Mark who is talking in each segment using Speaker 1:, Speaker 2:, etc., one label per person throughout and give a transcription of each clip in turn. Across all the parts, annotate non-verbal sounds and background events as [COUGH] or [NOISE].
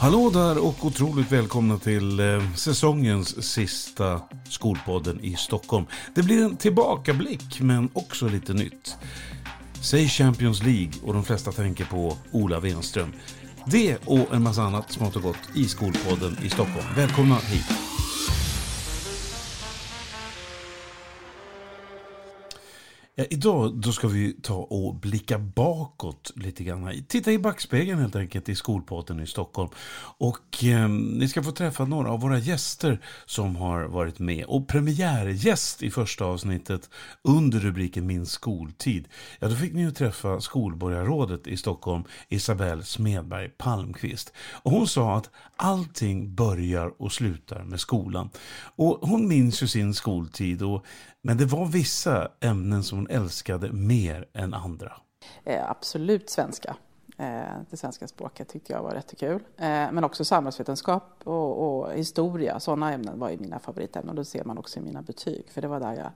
Speaker 1: Hallå där och otroligt välkomna till eh, säsongens sista Skolpodden i Stockholm. Det blir en tillbakablick men också lite nytt. Säg Champions League och de flesta tänker på Ola Wenström. Det och en massa annat smått och gott i Skolpodden i Stockholm. Välkomna hit! Ja, idag då ska vi ta och blicka bakåt lite grann. Titta i backspegeln helt enkelt i Skolpodden i Stockholm. Och eh, ni ska få träffa några av våra gäster som har varit med. Och premiärgäst i första avsnittet under rubriken Min skoltid. Ja, då fick ni ju träffa skolborgarrådet i Stockholm, Isabelle Smedberg Palmqvist. Och hon sa att allting börjar och slutar med skolan. Och hon minns ju sin skoltid och men det var vissa ämnen som hon älskade mer än andra.
Speaker 2: Eh, absolut svenska. Eh, det svenska språket tyckte jag var rätt kul. Eh, men också samhällsvetenskap och, och historia, sådana ämnen var ju mina favoritämnen. Och det ser man också i mina betyg, för det var där jag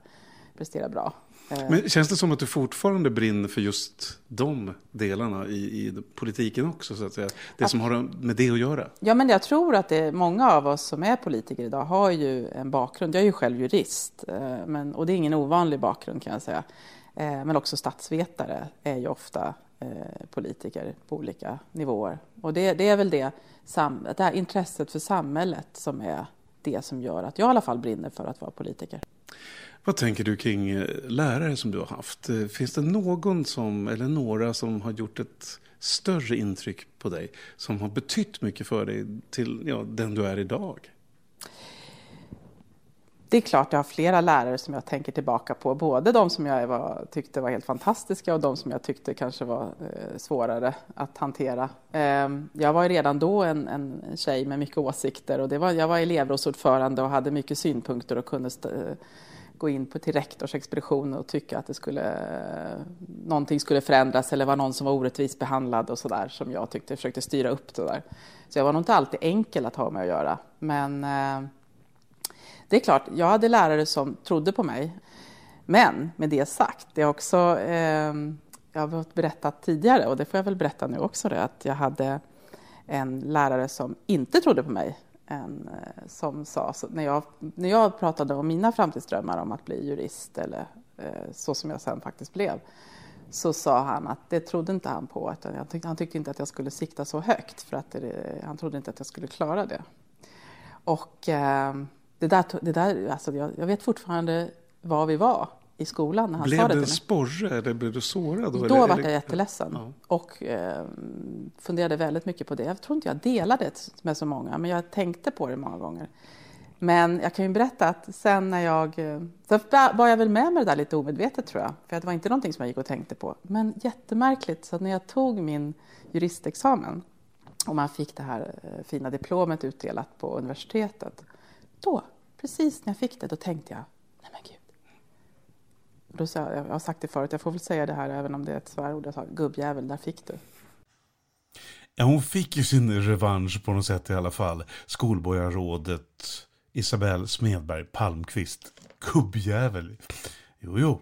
Speaker 2: presterade bra.
Speaker 1: Eh, Men känns det som att du fortfarande brinner för just de delarna i, i politiken också? Så att säga? Det som har med det att göra?
Speaker 2: Ja, men jag tror att det, många av oss som är politiker idag har ju en bakgrund. Jag är ju själv jurist, eh, men, och det är ingen ovanlig bakgrund kan jag säga. Eh, men också statsvetare är ju ofta politiker på olika nivåer. Och det, det är väl det, det här intresset för samhället som är det som gör att jag i alla fall brinner för att vara politiker.
Speaker 1: Vad tänker du kring eh, lärare som du har haft? Eh, finns det någon som, eller några som har gjort ett större intryck på dig? Som har betytt mycket för dig till ja, den du är idag?
Speaker 2: Det är klart jag har flera lärare som jag tänker tillbaka på. Både de som jag var, tyckte var helt fantastiska och de som jag tyckte kanske var eh, svårare att hantera. Eh, jag var redan då en, en tjej med mycket åsikter och det var, jag var elevrådsordförande och hade mycket synpunkter och kunde eh, gå in på till rektorsexpeditionen och tycka att det skulle, någonting skulle förändras eller var någon som var orättvist behandlad och sådär som jag tyckte försökte styra upp det där. Så jag var nog inte alltid enkel att ha med att göra. Men eh, det är klart, jag hade lärare som trodde på mig. Men med det sagt, det är också, eh, jag har berättat tidigare och det får jag väl berätta nu också, det, att jag hade en lärare som inte trodde på mig en, eh, som sa, när, jag, när jag pratade om mina framtidsdrömmar om att bli jurist, eller eh, så som jag sen faktiskt blev, så sa han att det trodde inte han på. Utan jag tyckte, han tyckte inte att jag skulle sikta så högt, för att det, han trodde inte att jag skulle klara det. Och eh, det där, det där alltså jag, jag vet fortfarande var vi var i skolan när han
Speaker 1: blev
Speaker 2: sa det.
Speaker 1: Blev det en sporre eller blev du sårad?
Speaker 2: Då, då var jag jätteledsen ja. och eh, funderade väldigt mycket på det. Jag tror inte jag delade det med så många, men jag tänkte på det många gånger. Men jag kan ju berätta att sen när jag... Eh, sen var jag väl med med det där lite omedvetet tror jag. För det var inte någonting som jag gick och tänkte på. Men jättemärkligt, så när jag tog min juristexamen och man fick det här eh, fina diplomet utdelat på universitetet. Då, precis när jag fick det, då tänkte jag, nej men gud, då sa jag, jag har sagt det förut, jag får väl säga det här även om det är ett svärord. Jag sa gubbjävel, där fick du.
Speaker 1: Ja, hon fick ju sin revansch på något sätt i alla fall. Skolborgarrådet Isabelle Smedberg Palmqvist. Gubbjävel. Jo, jo.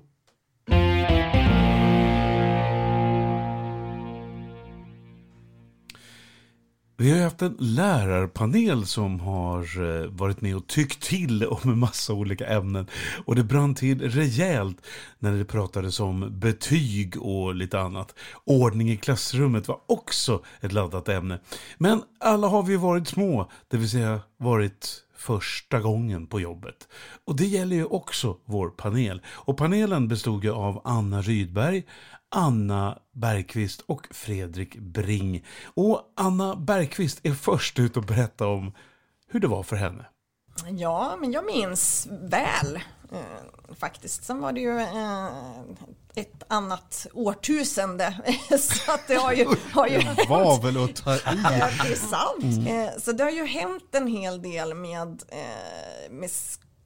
Speaker 1: Vi har haft en lärarpanel som har eh, varit med och tyckt till [LAUGHS] om en massa olika ämnen. Och det brann till rejält när det pratades om betyg och lite annat. Ordning i klassrummet var också ett laddat ämne. Men alla har vi varit små, det vill säga varit första gången på jobbet. Och det gäller ju också vår panel. Och panelen bestod ju av Anna Rydberg, Anna Bergqvist och Fredrik Bring. Och Anna Bergqvist är först ut att berätta om hur det var för henne.
Speaker 3: Ja, men jag minns väl eh, faktiskt. Sen var det ju eh, ett annat årtusende. [LAUGHS] så att det har ju... Har ju
Speaker 1: det var väl att ta i.
Speaker 3: Ja, det är sant. Mm. Eh, så det har ju hänt en hel del med, med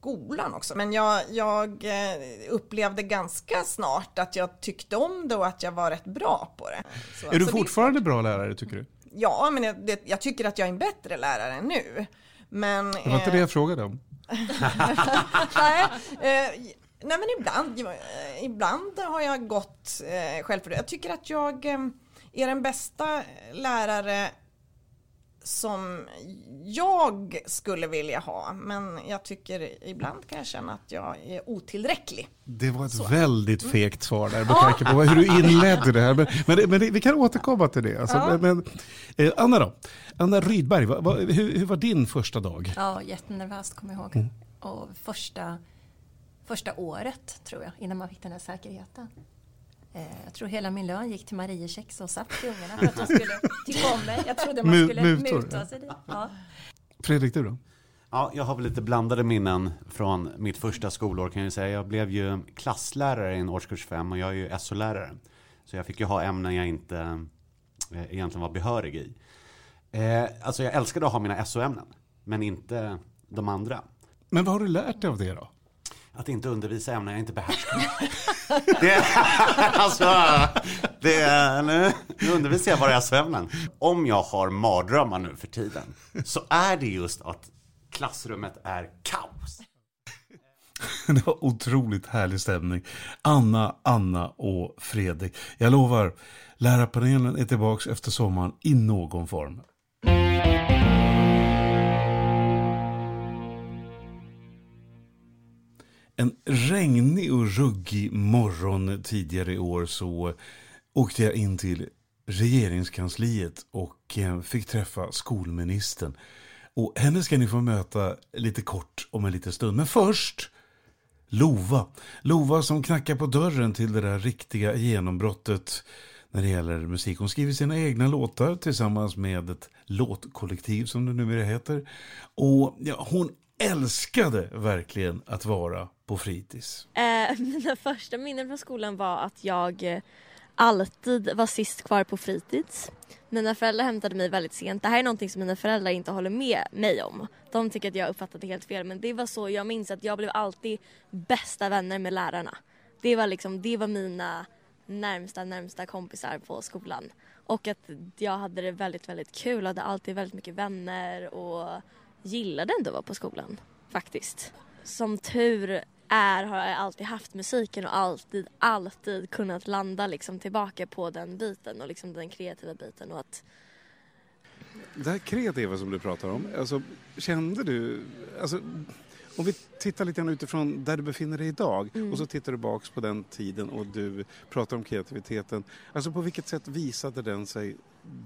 Speaker 3: skolan också. Men jag, jag eh, upplevde ganska snart att jag tyckte om det och att jag var rätt bra på det.
Speaker 1: Så, är du fortfarande bra lärare tycker du?
Speaker 3: Ja, men jag, det, jag, tycker att jag är en bättre lärare nu. Men,
Speaker 1: det var inte det jag frågade om. [LAUGHS]
Speaker 3: nej, eh, nej, men ibland, eh, ibland har jag gått eh, självförtroende. Jag tycker att jag eh, är den bästa lärare som jag skulle vilja ha. Men jag tycker ibland kan jag känna att jag är otillräcklig.
Speaker 1: Det var ett Så. väldigt fegt svar där med tanke på hur du inledde det här. Men, men, men vi kan återkomma till det. Alltså, ja. men, eh, Anna då? Anna Rydberg, va, va, hur, hur, var din första dag?
Speaker 4: Ja, jättenervöst kommer jag ihåg. Mm. Och första, första året tror jag, innan man fick den här säkerheten. Eh, jag tror hela min lön gick till Mariekex och saft till ungarna [LAUGHS] för att de skulle tycka om mig. Jag trodde man skulle Mutor, muta sig dit. Ja.
Speaker 1: Fredrik, du då?
Speaker 5: Ja, jag har väl lite blandade minnen från mitt första skolår kan jag säga. Jag blev ju klasslärare i en årskurs 5 och jag är ju SO-lärare. Så jag fick ju ha ämnen jag inte eh, egentligen var behörig i. Eh, alltså jag älskade att ha mina SO-ämnen, men inte de andra.
Speaker 1: Men vad har du lärt dig av det då?
Speaker 5: Att inte undervisa ämnen jag inte behärskar. [LAUGHS] det, alltså, det, nu, nu undervisar jag bara SO-ämnen. Om jag har mardrömmar nu för tiden så är det just att klassrummet är kaos. [LAUGHS]
Speaker 1: Det var otroligt härlig stämning. Anna, Anna och Fredrik. Jag lovar, lärarpanelen är tillbaka efter sommaren i någon form. En regnig och ruggig morgon tidigare i år så åkte jag in till regeringskansliet och eh, fick träffa skolministern. Och henne ska ni få möta lite kort om en liten stund. Men först Lova. Lova som knackar på dörren till det där riktiga genombrottet när det gäller musik. Hon skriver sina egna låtar tillsammans med ett låtkollektiv som det numera heter. Och ja, hon älskade verkligen att vara på fritids.
Speaker 6: Eh, [LAUGHS] mina första minnen från skolan var att jag eh, alltid var sist kvar på fritids. Mina föräldrar hämtade mig väldigt sent. Det här är någonting som mina föräldrar inte håller med mig om. De tycker att jag uppfattade helt fel men det var så jag minns att jag blev alltid bästa vänner med lärarna. Det var liksom, det var mina närmsta, närmsta kompisar på skolan. Och att jag hade det väldigt, väldigt kul, hade alltid väldigt mycket vänner och gillade ändå att vara på skolan faktiskt. Som tur är har jag alltid haft musiken och alltid, alltid kunnat landa liksom tillbaka på den biten och liksom den kreativa biten och att
Speaker 1: det här kreativa som du pratar om, alltså, kände du, alltså, om vi tittar lite grann utifrån där du befinner dig idag mm. och så tittar du baks på den tiden och du pratar om kreativiteten. Alltså på vilket sätt visade den sig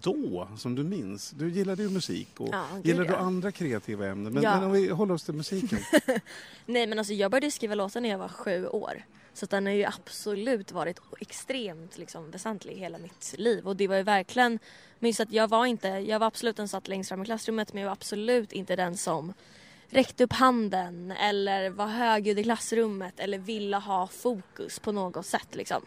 Speaker 1: då, som du minns? Du gillade ju musik och ja, gillade du andra kreativa ämnen. Men, ja. men, om vi håller oss till musiken. [LAUGHS]
Speaker 6: Nej men alltså jag började skriva låtar när jag var sju år. Så den har ju absolut varit extremt liksom, väsentlig hela mitt liv. Och det var ju verkligen, minns att jag var inte, jag var absolut den som satt längst fram i klassrummet men jag var absolut inte den som räckte upp handen eller var högljudd i klassrummet eller ville ha fokus på något sätt liksom.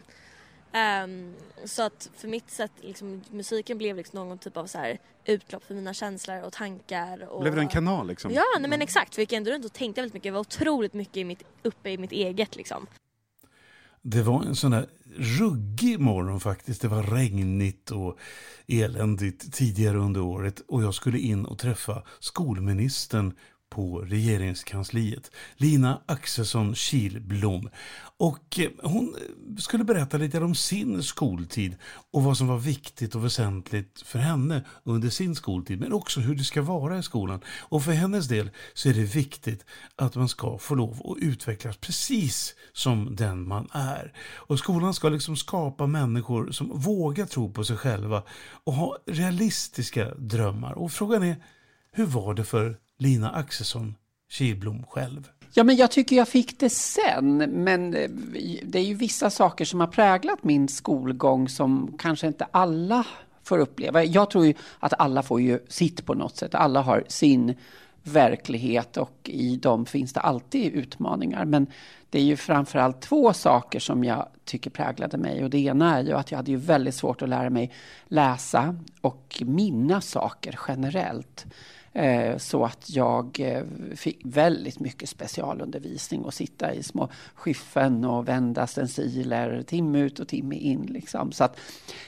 Speaker 6: Um, så att för mitt sätt, liksom, musiken blev liksom någon typ av så här utlopp för mina känslor och tankar. Och...
Speaker 1: Blev det en kanal liksom?
Speaker 6: Ja, nej, men exakt. För jag gick ändå runt och tänkte väldigt mycket. Jag var otroligt mycket i mitt, uppe i mitt eget liksom.
Speaker 1: Det var en sån där ruggig morgon faktiskt. Det var regnigt och eländigt tidigare under året och jag skulle in och träffa skolministern på regeringskansliet, Lina Axelsson Kilblom. Och eh, hon eh, skulle berätta lite om sin skoltid och vad som var viktigt och väsentligt för henne under sin skoltid, men också hur det ska vara i skolan. Och för hennes del så är det viktigt att man ska få lov att utvecklas precis som den man är. Och skolan ska liksom skapa människor som vågar tro på sig själva och ha realistiska drömmar. Och frågan är, hur var det för Lina Axelsson Kihlblom själv?
Speaker 7: Ja, men jag tycker jag fick det sen, men eh, det är ju vissa saker som har präglat min skolgång som kanske inte alla får uppleva. Jag tror ju att alla får ju sitt på något sätt. Alla har sin verklighet och i dem finns det alltid utmaningar. Men det är ju framförallt två saker som jag tycker präglade mig. Och det ena är ju att jag hade ju väldigt svårt att lära mig läsa och minnas saker generellt. Eh, så att jag eh, fick väldigt mycket specialundervisning och sitta i små skyffen och vända stenciler timme ut och timme in. Liksom. Så att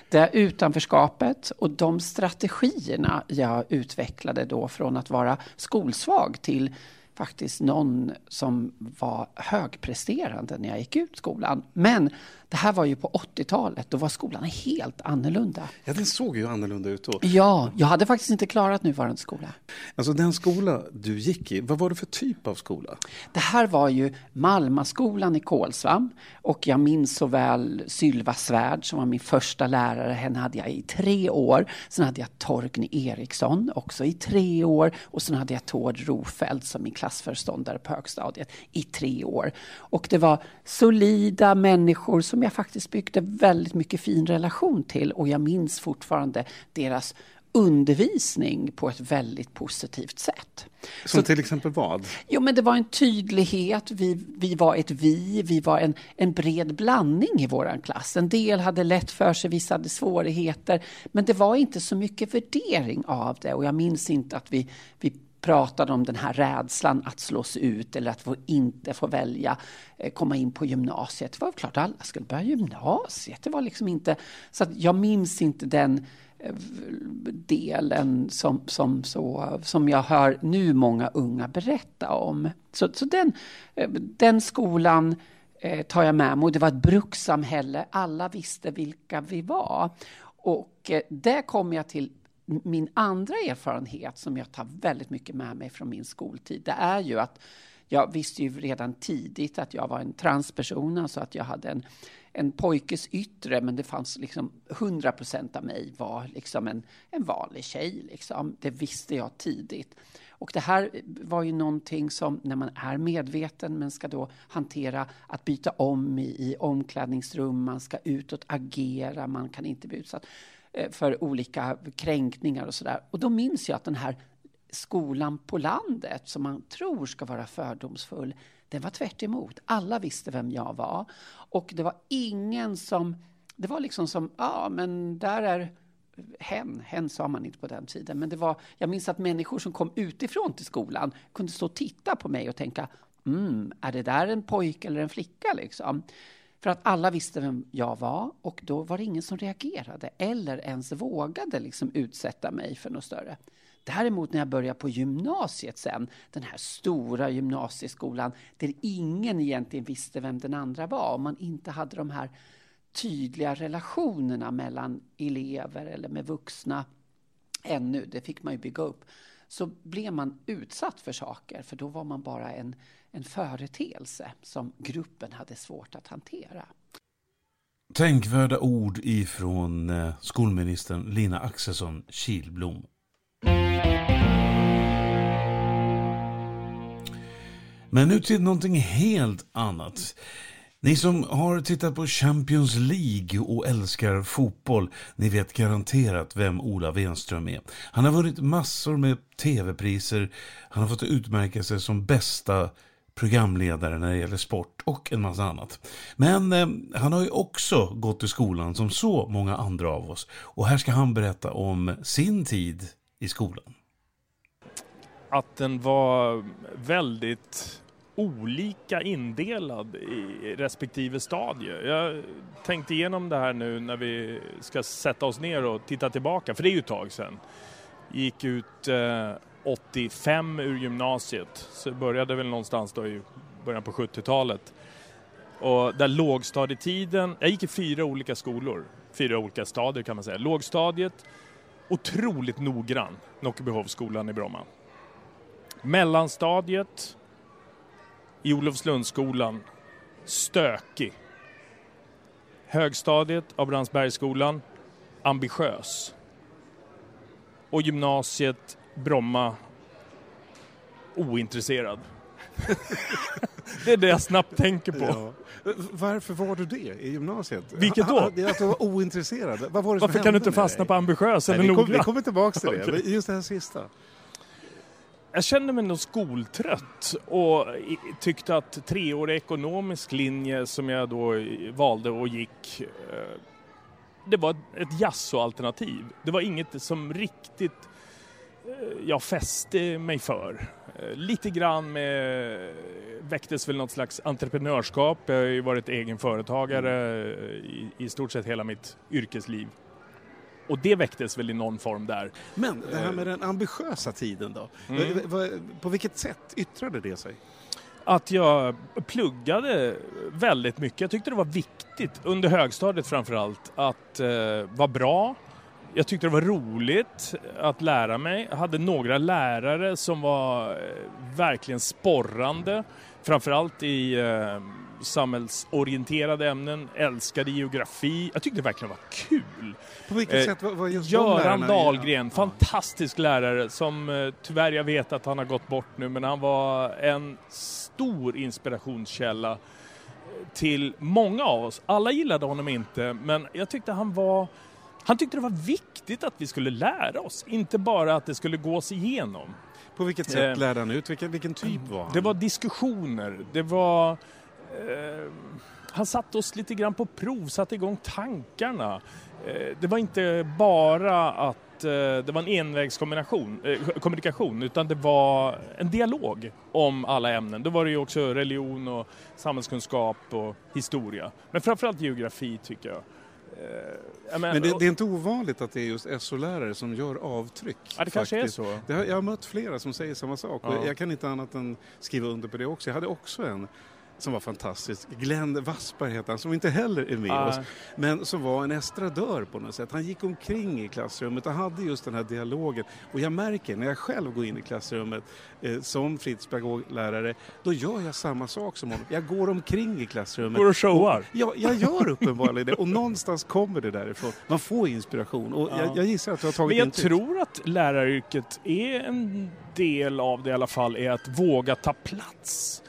Speaker 7: det utanförskapet och de strategierna jag utvecklade då från att vara skolsvag till faktiskt någon som var högpresterande när jag gick ut skolan. Men Det här var ju på 80-talet, då var skolan helt annorlunda.
Speaker 1: Ja, den såg ju annorlunda ut då.
Speaker 7: Ja, jag hade faktiskt inte klarat nuvarande skola.
Speaker 1: Alltså den skola du gick i, vad var det för typ av skola?
Speaker 7: Det här var ju Malmaskolan i Kolsvam och jag minns så väl Sylva Svärd som var min första lärare. Henne hade jag i tre år. Sen hade jag Torgny Eriksson också i tre år och sen hade jag Tord Rofelt som min klassföreståndare på högstadiet i tre år. Och det var solida människor som jag faktiskt byggde väldigt mycket fin relation till och jag minns fortfarande deras undervisning på ett väldigt positivt sätt.
Speaker 1: Som så, till exempel vad?
Speaker 7: Jo, men det var en tydlighet. Vi, vi var ett vi. Vi var en, en bred blandning i vår klass. En del hade lätt för sig, vissa hade svårigheter. Men det var inte så mycket värdering av det. Och jag minns inte att vi, vi pratade om den här rädslan att slås ut eller att få inte få välja eh, komma in på gymnasiet. Det var klart att alla skulle börja gymnasiet. Det var liksom inte, så att jag minns inte den eh, delen som, som, så, som jag hör nu många unga berätta om. Så, så den, eh, den skolan tar jag med mig. Det var ett brukssamhälle. Alla visste vilka vi var. Och det kom jag till min andra erfarenhet som jag tar väldigt mycket med mig från min skoltid, det är ju att jag visste ju redan tidigt att jag var en transperson, alltså att jag hade en, en pojkes yttre, men det fanns liksom 100 procent av mig var liksom en, en vanlig tjej. Liksom. Det visste jag tidigt. Och det här var ju någonting som när man är medveten men ska då hantera att byta om i, i omklädningsrum, man ska utåt agera, man kan inte bli utsatt Eh, för olika kränkningar och sådär. Och då minns jag att den här skolan på landet som man tror ska vara fördomsfull, den var tvärt emot. Alla visste vem jag var. Och det var ingen som... Det var liksom som, ja men där är hen, hen sa man inte på den tiden, men det var, jag minns att människor som kom utifrån till skolan kunde stå och titta på mig och tänka, mm, är det där en pojke eller en flicka liksom? För att alla visste vem jag var och då var det ingen som reagerade eller ens vågade liksom utsätta mig för något större. Däremot när jag började på gymnasiet sen, den här stora gymnasieskolan där ingen egentligen visste vem den andra var och man inte hade de här tydliga relationerna mellan elever eller med vuxna ännu, det fick man ju bygga upp, så blev man utsatt för saker för då var man bara en en företeelse som gruppen hade svårt att hantera.
Speaker 1: Tänkvärda ord ifrån eh, skolministern Lina Axelsson Kilblom. Men nu till någonting helt annat. Ni som har tittat på Champions League och älskar fotboll, ni vet garanterat vem Ola Wenström är. Han har vunnit massor med tv-priser, han har fått utmärka sig som bästa programledare när det gäller sport och en massa annat. Men eh, han har ju också gått i skolan som så många andra av oss. Och här ska han berätta om sin tid i skolan.
Speaker 8: Att den var väldigt olika indelad i respektive stadie. Jag tänkte igenom det här nu när vi ska sätta oss ner och titta tillbaka, för det är ju ett tag sedan. Gick ut eh, 85 ur gymnasiet, så började väl någonstans då i början på 70-talet. Och där lågstadietiden, jag gick i fyra olika skolor, fyra olika stadier kan man säga. Lågstadiet, otroligt noggrann, Nockebyhovsskolan i Bromma. Mellanstadiet, i Olofslundsskolan, stökig. Högstadiet, Abrahamsbergsskolan, ambitiös. Och gymnasiet, Bromma ointresserad. [LAUGHS] det är det jag snabbt tänker på. Ja.
Speaker 1: Varför var du det i gymnasiet?
Speaker 8: Vilket då?
Speaker 1: Att du var ointresserad. Vad var det
Speaker 8: Varför kan du inte fastna på ambitiös eller
Speaker 1: Nej, vi,
Speaker 8: kom,
Speaker 1: vi kommer tillbaka till det. [LAUGHS] Just det här sista.
Speaker 8: Jag kände mig nog skoltrött och tyckte att treårig ekonomisk linje som jag då valde och gick eh, det var ett jazzo-alternativ. Det var inget som riktigt jag fäste mig för. Eh, lite grann med, väcktes väl något slags entreprenörskap. Jag har ju varit egen företagare eh, i, i stort sett hela mitt yrkesliv. Och det väcktes väl i någon form där.
Speaker 1: Men det här med den ambitiösa tiden då? Mm. På vilket sätt yttrade det sig?
Speaker 8: att jag pluggade väldigt mycket. Jag tyckte det var viktigt, under högstadiet framförallt, att eh, vara bra. Jag tyckte det var roligt att lära mig. Jag hade några lärare som var eh, verkligen sporrande. Framförallt i eh, samhällsorienterade ämnen, älskade geografi. Jag tyckte det verkligen var kul.
Speaker 1: På vilket
Speaker 8: Eh,
Speaker 1: sätt var, var just
Speaker 8: Göran Dahlgren,
Speaker 1: Ja.
Speaker 8: fantastisk lärare som eh, tyvärr jag vet att han har gått bort nu men han var en stor inspirationskälla eh, till många av oss. Alla gillade honom inte men jag tyckte han var han tyckte det var viktigt att vi skulle lära oss, inte bara att det skulle gås igenom.
Speaker 1: På vilket sätt
Speaker 8: Eh,
Speaker 1: lärde han ut? Vilken, vilken typ var han?
Speaker 8: Det var diskussioner, det var... Eh, han satte oss lite grann på prov, satte igång tankarna. Eh, det var inte bara att eh, det var en envägskommunikation, eh, kommunikation, utan det var en dialog om alla ämnen. Då var det ju också religion och samhällskunskap och historia. Men framförallt geografi tycker jag. Eh, jag
Speaker 1: Men det, det är inte ovanligt att det är just SO-lärare som gör avtryck.
Speaker 8: Ja, det kanske är så.
Speaker 1: Jag har mött flera som säger samma sak
Speaker 8: Ja.
Speaker 1: jag kan inte annat än skriva under på det också. Jag hade också en som var fantastisk. Glenn Wassberg heter han, som inte heller är med
Speaker 8: Ah.
Speaker 1: oss. Men som var en estradör på något sätt. Han gick omkring i klassrummet och hade just den här dialogen. Och jag märker när jag själv går in i klassrummet eh, som fritidspedagog-lärare, då gör jag samma sak som honom. Jag går omkring i klassrummet.
Speaker 8: Går och showar.
Speaker 1: Ja, jag gör uppenbarligen det. Och någonstans kommer det därifrån. Man får inspiration. Och
Speaker 8: Ja.
Speaker 1: jag, jag gissar att du har tagit
Speaker 8: Men jag
Speaker 1: intryck.
Speaker 8: tror att läraryrket är en del av det i alla fall, är att våga ta plats.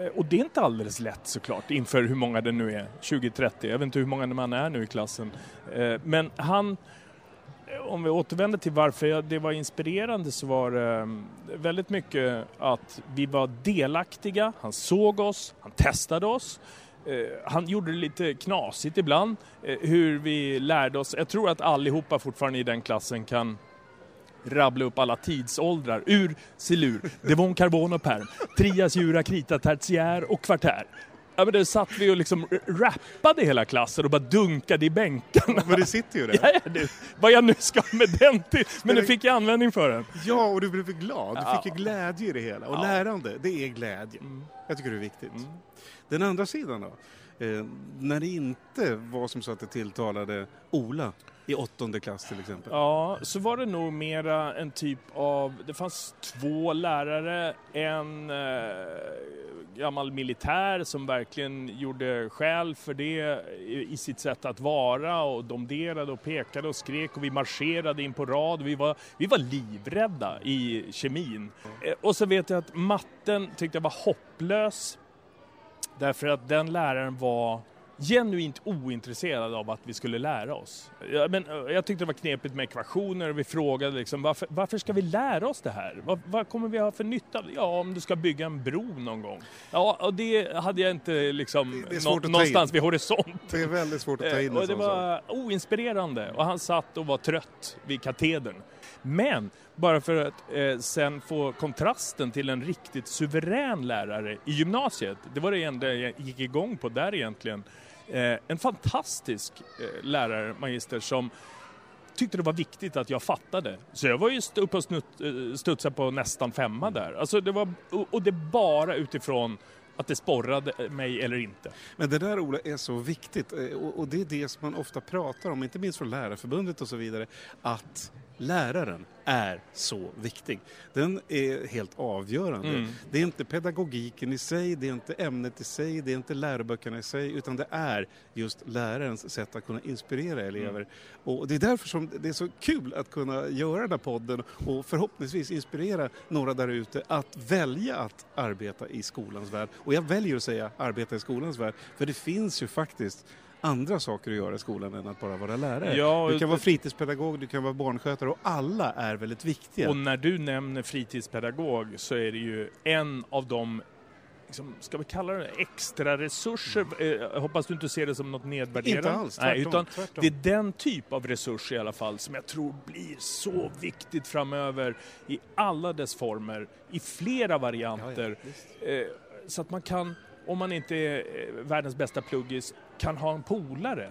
Speaker 8: Eh, och det är inte alldeles lätt såklart inför hur många det nu är, 20-30, jag vet inte hur många man är nu i klassen. Eh, men han, eh, om vi återvänder till varför jag, det var inspirerande så var det väldigt mycket att vi var delaktiga, han såg oss, han testade oss. Han gjorde det lite knasigt ibland, hur vi lärde oss. Jag tror att allihopa fortfarande i den klassen kan rabbla upp alla tidsåldrar ur silur, devon, karbon och perm, trias, jura, krita, tertiär och kvartär. Ja, men då satt vi och liksom rappade hela klassen och bara dunkade i bänkarna.
Speaker 1: Men det sitter ju där.
Speaker 8: Ja, ja, det, vad jag nu ska med den till. Men nu fick jag användning för den.
Speaker 1: Ja, och du blev glad. Du fick ju glädje i det hela. Och
Speaker 8: Ja.
Speaker 1: lärande, det är glädje.
Speaker 8: Mm.
Speaker 1: Jag tycker det är viktigt.
Speaker 8: Mm.
Speaker 1: Den andra sidan då? Eh, när det inte var som så att det tilltalade Ola i åttonde klass till exempel.
Speaker 8: Ja, så var det nog mera en typ av, det fanns två lärare, en eh, gammal militär som verkligen gjorde skäl för det i, i sitt sätt att vara och domderade och pekade och skrek och vi marscherade in på rad. Vi var, vi var livrädda i kemin. Eh, och så vet jag att matten tyckte jag var hopplös därför att den läraren var genuint ointresserad av att vi skulle lära oss. Ja, men, jag tyckte det var knepigt med ekvationer och vi frågade liksom, varför, varför ska vi lära oss det här? Vad, vad kommer vi ha för nytta av det? Ja, om du ska bygga en bro någon gång. Ja, och det hade jag inte liksom
Speaker 1: in.
Speaker 8: någonstans vid horisont.
Speaker 1: Det är väldigt svårt att ta in
Speaker 8: Eh, och det var oinspirerande och han satt och var trött vid katedern. Men bara för att eh, sen få kontrasten till en riktigt suverän lärare i gymnasiet, det var det enda jag gick igång på där egentligen. Eh, en fantastisk eh, lärare, magister, som tyckte det var viktigt att jag fattade. Så jag var ju uppe och snutt, eh, studsade på nästan femma där. Alltså det var, och det bara utifrån att det sporrade eh, mig eller inte.
Speaker 1: Men det där Ola är så viktigt eh, och, och det är det som man ofta pratar om, inte minst från Lärarförbundet och så vidare, att läraren är så viktig. Den är helt avgörande.
Speaker 8: Mm.
Speaker 1: Det är inte pedagogiken i sig, det är inte ämnet i sig, det är inte läroböckerna i sig, utan det är just lärarens sätt att kunna inspirera elever. Och det är därför som det är så kul att kunna göra den här podden och förhoppningsvis inspirera några där ute att välja att arbeta i skolans värld. Och jag väljer att säga arbeta i skolans värld, för det finns ju faktiskt andra saker att göra i skolan än att bara vara lärare.
Speaker 8: Ja,
Speaker 1: du kan vara fritidspedagog, du kan vara barnskötare och alla är väldigt viktiga.
Speaker 8: Och när du nämner fritidspedagog så är det ju en av de liksom, ska vi kalla det extra resurser? Eh, Jag hoppas du inte ser det som något nedvärderande.
Speaker 1: Inte alls,
Speaker 8: Nej,
Speaker 1: tvärtom,
Speaker 8: utan
Speaker 1: tvärtom.
Speaker 8: det är den typ av resurs i alla fall som jag tror blir så viktigt framöver i alla dess former, i flera varianter. Eh, så att man kan, om man inte är eh, världens bästa pluggis, kan ha en polare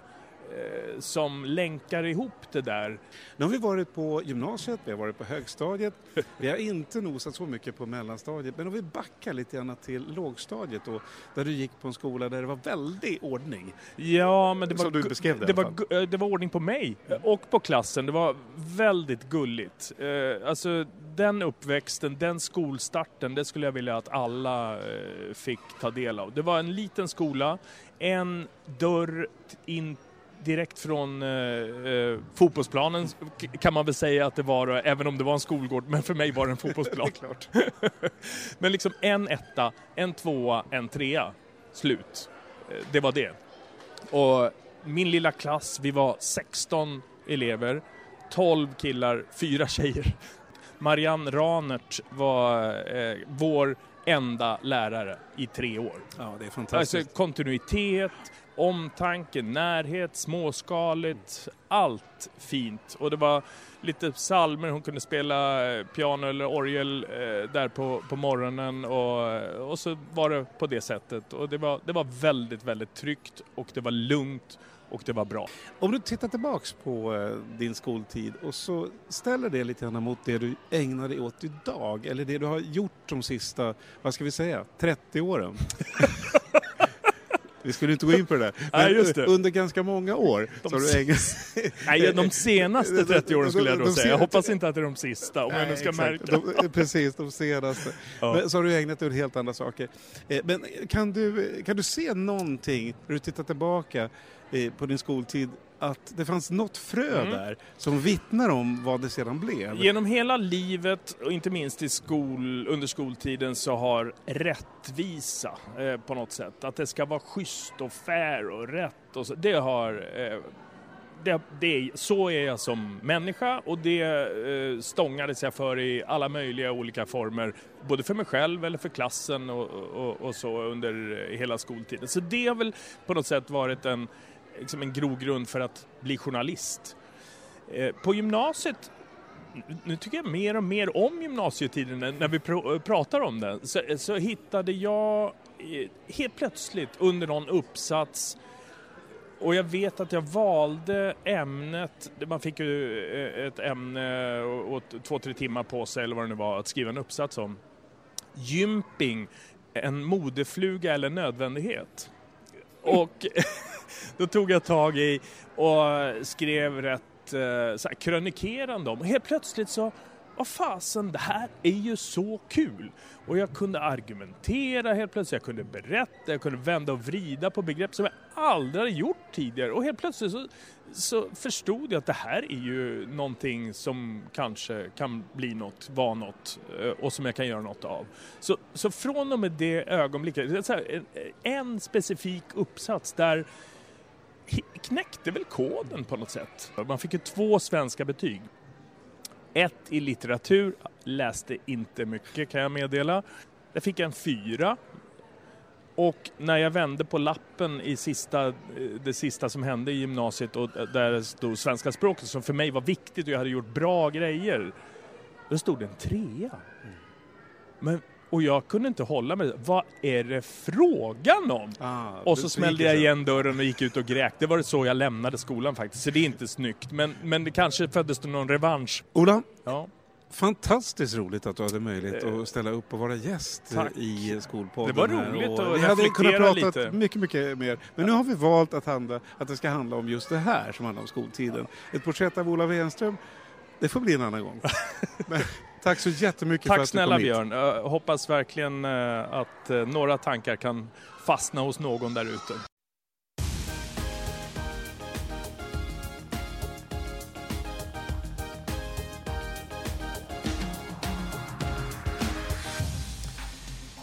Speaker 8: som länkar ihop det där.
Speaker 1: Nu har vi varit på gymnasiet, vi har varit på högstadiet, vi har inte nosat så mycket på mellanstadiet, men om vi backar lite grann till lågstadiet då, där du gick på en skola där det var väldig ordning.
Speaker 8: Ja, men det var,
Speaker 1: du beskrev det
Speaker 8: det, var, eh, det var ordning på mig och på klassen. Det var väldigt gulligt. Eh, alltså den uppväxten, den skolstarten, det skulle jag vilja att alla eh, fick ta del av. Det var en liten skola, en dörr in direkt från eh, eh, fotbollsplanen kan man väl säga att det var, då, även om det var en skolgård, men för mig var det en [LAUGHS] fotbollsplan. [LAUGHS] men liksom en etta, en tvåa, en trea. Slut. Eh, Det var det. Och min lilla klass, vi var 16 elever, 12 killar, 4 tjejer. Marianne Ranert var eh, vår enda lärare i tre år.
Speaker 1: Ja, det är fantastiskt.
Speaker 8: Alltså kontinuitet, omtanke, närhet, småskaligt, allt fint. Och det var lite psalmer, hon kunde spela eh, piano eller orgel eh, där på, på morgonen och, och så var det på det sättet. Och det var, det var väldigt, väldigt tryggt och det var lugnt och det var bra.
Speaker 1: Om du tittar tillbaks på eh, din skoltid och så ställer det lite grann mot det du ägnar dig åt idag, eller det du har gjort de sista, vad ska vi säga, 30 åren. [LAUGHS] vi skulle inte gå in på det där.
Speaker 8: Nej, just det.
Speaker 1: under ganska många år
Speaker 8: De
Speaker 1: du ägnat... [LAUGHS]
Speaker 8: Nej, de senaste 30 åren skulle jag då säga. Jag hoppas inte att det är de sista, om jag nu ska
Speaker 1: exakt.
Speaker 8: märka.
Speaker 1: De, precis, de senaste.
Speaker 8: Ja.
Speaker 1: Men så har du ägnat dig åt helt andra saker. Eh, Men kan du, kan du se någonting, när du tittar tillbaka på din skoltid, att det fanns något frö
Speaker 8: Mm.
Speaker 1: där som vittnar om vad det sedan blev?
Speaker 8: Genom hela livet och inte minst i skol, under skoltiden så har rättvisa eh, på något sätt, att det ska vara schysst och fair och rätt och så, det har eh, det, det, så är jag som människa och det eh, stångades jag för i alla möjliga olika former. Både för mig själv eller för klassen och, och, och så under hela skoltiden. Så det har väl på något sätt varit en, liksom en grogrund för att bli journalist. Eh, på gymnasiet nu tycker jag mer och mer om gymnasietiden när vi pr- eh, pratar om den. Så, eh, så hittade jag helt plötsligt under någon uppsats och jag vet att jag valde ämnet, man fick ju ett ämne och och två, tre timmar på sig eller vad det nu var att skriva en uppsats om. Gymping, en modefluga eller nödvändighet? Och [LAUGHS] då tog jag tag i och skrev rätt eh, så här, krönikerande om. Och helt plötsligt så, vad fasen, det här är ju så kul! Och jag kunde argumentera helt plötsligt, jag kunde berätta, jag kunde vända och vrida på begrepp som jag aldrig hade gjort tidigare. Och helt plötsligt så, så förstod jag att det här är ju någonting som kanske kan bli något, vara något eh, och som jag kan göra något av. Så, så från och med det ögonblicket, en, en specifik uppsats där knäckte väl koden på något sätt. Man fick ju två svenska betyg. Ett i litteratur, läste inte mycket kan jag meddela. Där fick jag en fyra. Och när jag vände på lappen i sista, eh, det sista som hände i gymnasiet och där det stod svenska språket som för mig var viktigt och jag hade gjort bra grejer. Då stod det en trea. Men, och jag kunde inte hålla mig. Vad är det frågan om?
Speaker 1: Ah,
Speaker 8: Och så smällde jag igen dörren och gick ut och grät. Det var så jag lämnade skolan faktiskt. Så det är inte snyggt. Men, men det kanske föddes det någon revansch.
Speaker 1: Ola,
Speaker 8: Ja.
Speaker 1: fantastiskt roligt att du hade möjlighet
Speaker 8: Eh,
Speaker 1: att ställa upp och vara gäst
Speaker 8: tack.
Speaker 1: i Skolpodden.
Speaker 8: Det var roligt
Speaker 1: Och
Speaker 8: att
Speaker 1: Vi hade kunnat
Speaker 8: reflektera
Speaker 1: prata
Speaker 8: lite.
Speaker 1: mycket, mycket mer. Men nu har vi valt att, handla, att det ska handla om just det här som handlar om skoltiden. Ett porträtt av Ola Wenström, det får bli en annan gång. [LAUGHS] Tack så jättemycket för
Speaker 8: Tack
Speaker 1: att
Speaker 8: snälla
Speaker 1: du kom hit.
Speaker 8: Björn. Jag hoppas verkligen eh, att eh, några tankar kan fastna hos någon där ute.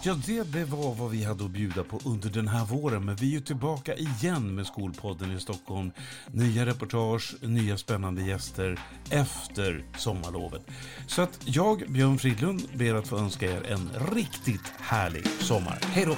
Speaker 1: Ja, det, det var vad vi hade att bjuda på under den här våren. Men vi är ju tillbaka igen med Skolpodden i Stockholm. Nya reportage, nya spännande gäster efter sommarlovet. Så att jag, Björn Fridlund, ber att få önska er en riktigt härlig sommar. Hej då!